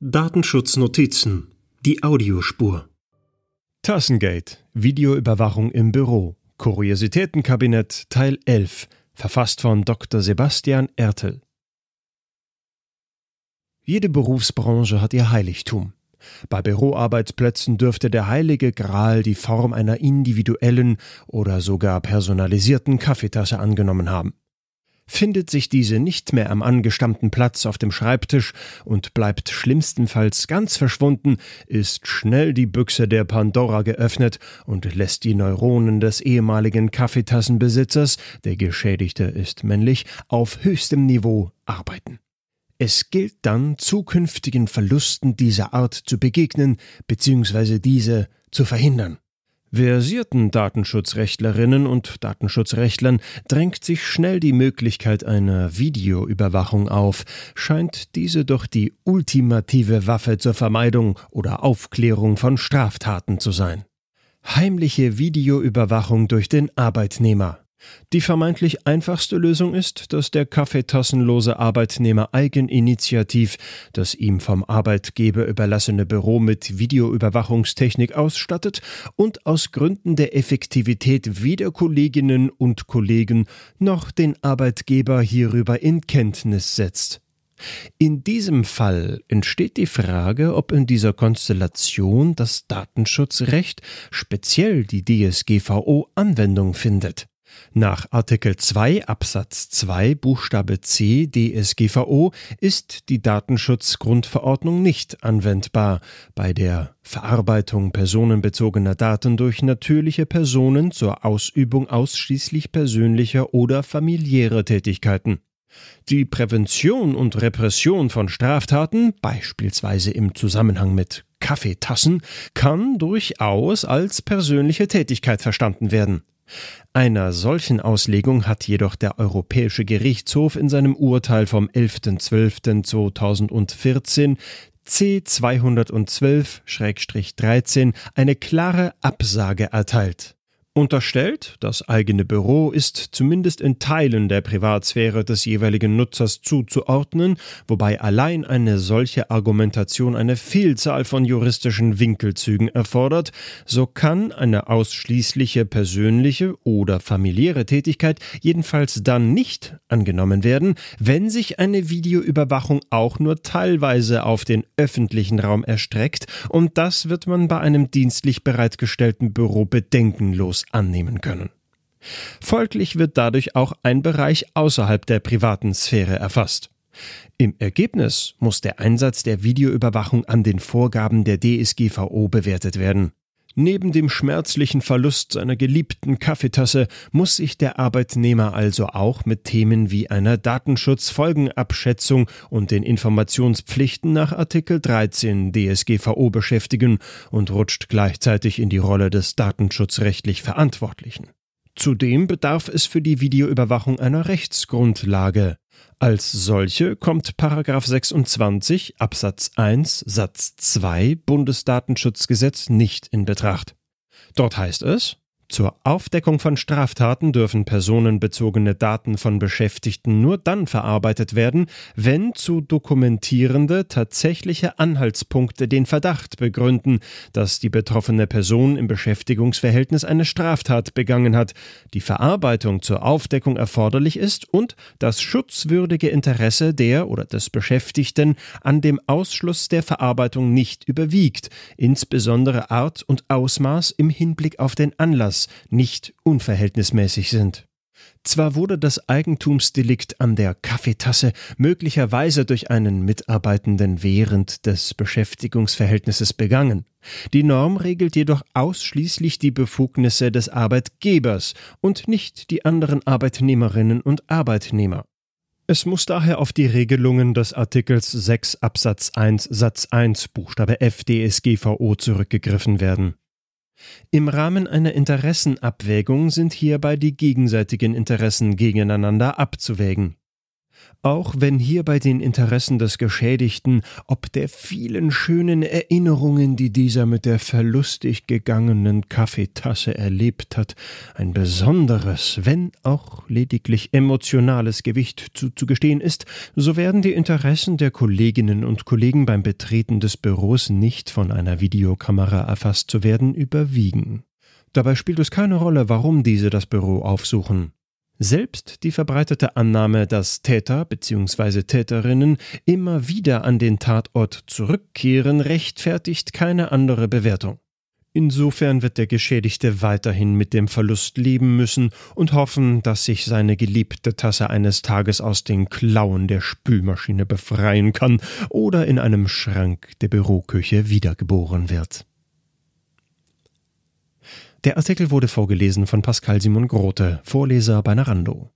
Datenschutznotizen. Die Audiospur. Tassengate. Videoüberwachung im Büro. Kuriositätenkabinett Teil 11. Verfasst von Dr. Sebastian Ertel. Jede Berufsbranche hat ihr Heiligtum. Bei Büroarbeitsplätzen dürfte der heilige Gral die Form einer individuellen oder sogar personalisierten Kaffeetasse angenommen haben. Findet sich diese nicht mehr am angestammten Platz auf dem Schreibtisch und bleibt schlimmstenfalls ganz verschwunden, ist schnell die Büchse der Pandora geöffnet und lässt die Neuronen des ehemaligen Kaffeetassenbesitzers, der Geschädigte ist männlich, auf höchstem Niveau arbeiten. Es gilt dann, zukünftigen Verlusten dieser Art zu begegnen bzw. diese zu verhindern. Versierten Datenschutzrechtlerinnen und Datenschutzrechtlern drängt sich schnell die Möglichkeit einer Videoüberwachung auf, scheint diese doch die ultimative Waffe zur Vermeidung oder Aufklärung von Straftaten zu sein. Heimliche Videoüberwachung durch den Arbeitnehmer. Die vermeintlich einfachste Lösung ist, dass der kaffeetassenlose Arbeitnehmer eigeninitiativ das ihm vom Arbeitgeber überlassene Büro mit Videoüberwachungstechnik ausstattet und aus Gründen der Effektivität weder Kolleginnen und Kollegen noch den Arbeitgeber hierüber in Kenntnis setzt. In diesem Fall entsteht die Frage, ob in dieser Konstellation das Datenschutzrecht, speziell die DSGVO, Anwendung findet. Nach Artikel 2 Absatz 2 Buchstabe C DSGVO ist die Datenschutzgrundverordnung nicht anwendbar bei der Verarbeitung personenbezogener Daten durch natürliche Personen zur Ausübung ausschließlich persönlicher oder familiärer Tätigkeiten. Die Prävention und Repression von Straftaten, beispielsweise im Zusammenhang mit Kaffeetassen, kann durchaus als persönliche Tätigkeit verstanden werden. Einer solchen Auslegung hat jedoch der Europäische Gerichtshof in seinem Urteil vom 11.12.2014 C 212-13 eine klare Absage erteilt. Unterstellt, das eigene Büro ist zumindest in Teilen der Privatsphäre des jeweiligen Nutzers zuzuordnen, wobei allein eine solche Argumentation eine Vielzahl von juristischen Winkelzügen erfordert, so kann eine ausschließliche persönliche oder familiäre Tätigkeit jedenfalls dann nicht angenommen werden, wenn sich eine Videoüberwachung auch nur teilweise auf den öffentlichen Raum erstreckt, und das wird man bei einem dienstlich bereitgestellten Büro bedenkenlos annehmen können. Folglich wird dadurch auch ein Bereich außerhalb der privaten Sphäre erfasst. Im Ergebnis muss der Einsatz der Videoüberwachung an den Vorgaben der DSGVO bewertet werden. Neben dem schmerzlichen Verlust seiner geliebten Kaffeetasse muss sich der Arbeitnehmer also auch mit Themen wie einer Datenschutzfolgenabschätzung und den Informationspflichten nach Artikel 13 DSGVO beschäftigen und rutscht gleichzeitig in die Rolle des datenschutzrechtlich Verantwortlichen. Zudem bedarf es für die Videoüberwachung einer Rechtsgrundlage. Als solche kommt Paragraph 26 Absatz 1 Satz 2 Bundesdatenschutzgesetz nicht in Betracht. Dort heißt es zur Aufdeckung von Straftaten dürfen personenbezogene Daten von Beschäftigten nur dann verarbeitet werden, wenn zu dokumentierende tatsächliche Anhaltspunkte den Verdacht begründen, dass die betroffene Person im Beschäftigungsverhältnis eine Straftat begangen hat, die Verarbeitung zur Aufdeckung erforderlich ist und das schutzwürdige Interesse der oder des Beschäftigten an dem Ausschluss der Verarbeitung nicht überwiegt, insbesondere Art und Ausmaß im Hinblick auf den Anlass Strafmaß nicht unverhältnismäßig sind. Zwar wurde das Eigentumsdelikt an der Kaffeetasse möglicherweise durch einen Mitarbeitenden während des Beschäftigungsverhältnisses begangen. Die Norm regelt jedoch ausschließlich die Befugnisse des Arbeitgebers und nicht die anderen Arbeitnehmerinnen und Arbeitnehmer. Es muss daher auf die Regelungen des Artikels 6 Absatz 1 Satz 1 Buchstabe F DSGVO zurückgegriffen werden. Im Rahmen einer Interessenabwägung sind hierbei die gegenseitigen Interessen gegeneinander abzuwägen. Auch wenn hier bei den Interessen des Geschädigten, ob der vielen schönen Erinnerungen, die dieser mit der verlustig gegangenen Kaffeetasse erlebt hat, ein besonderes, wenn auch lediglich emotionales Gewicht zuzugestehen ist, so werden die Interessen der Kolleginnen und Kollegen beim Betreten des Büros nicht von einer Videokamera erfasst zu werden überwiegen. Dabei spielt es keine Rolle, warum diese das Büro aufsuchen. Selbst die verbreitete Annahme, dass Täter bzw. Täterinnen immer wieder an den Tatort zurückkehren, rechtfertigt keine andere Bewertung. Insofern wird der Geschädigte weiterhin mit dem Verlust leben müssen und hoffen, dass sich seine geliebte Tasse eines Tages aus den Klauen der Spülmaschine befreien kann oder in einem Schrank der Büroküche wiedergeboren wird. Der Artikel wurde vorgelesen von Pascal Simon Grote, Vorleser bei Narando.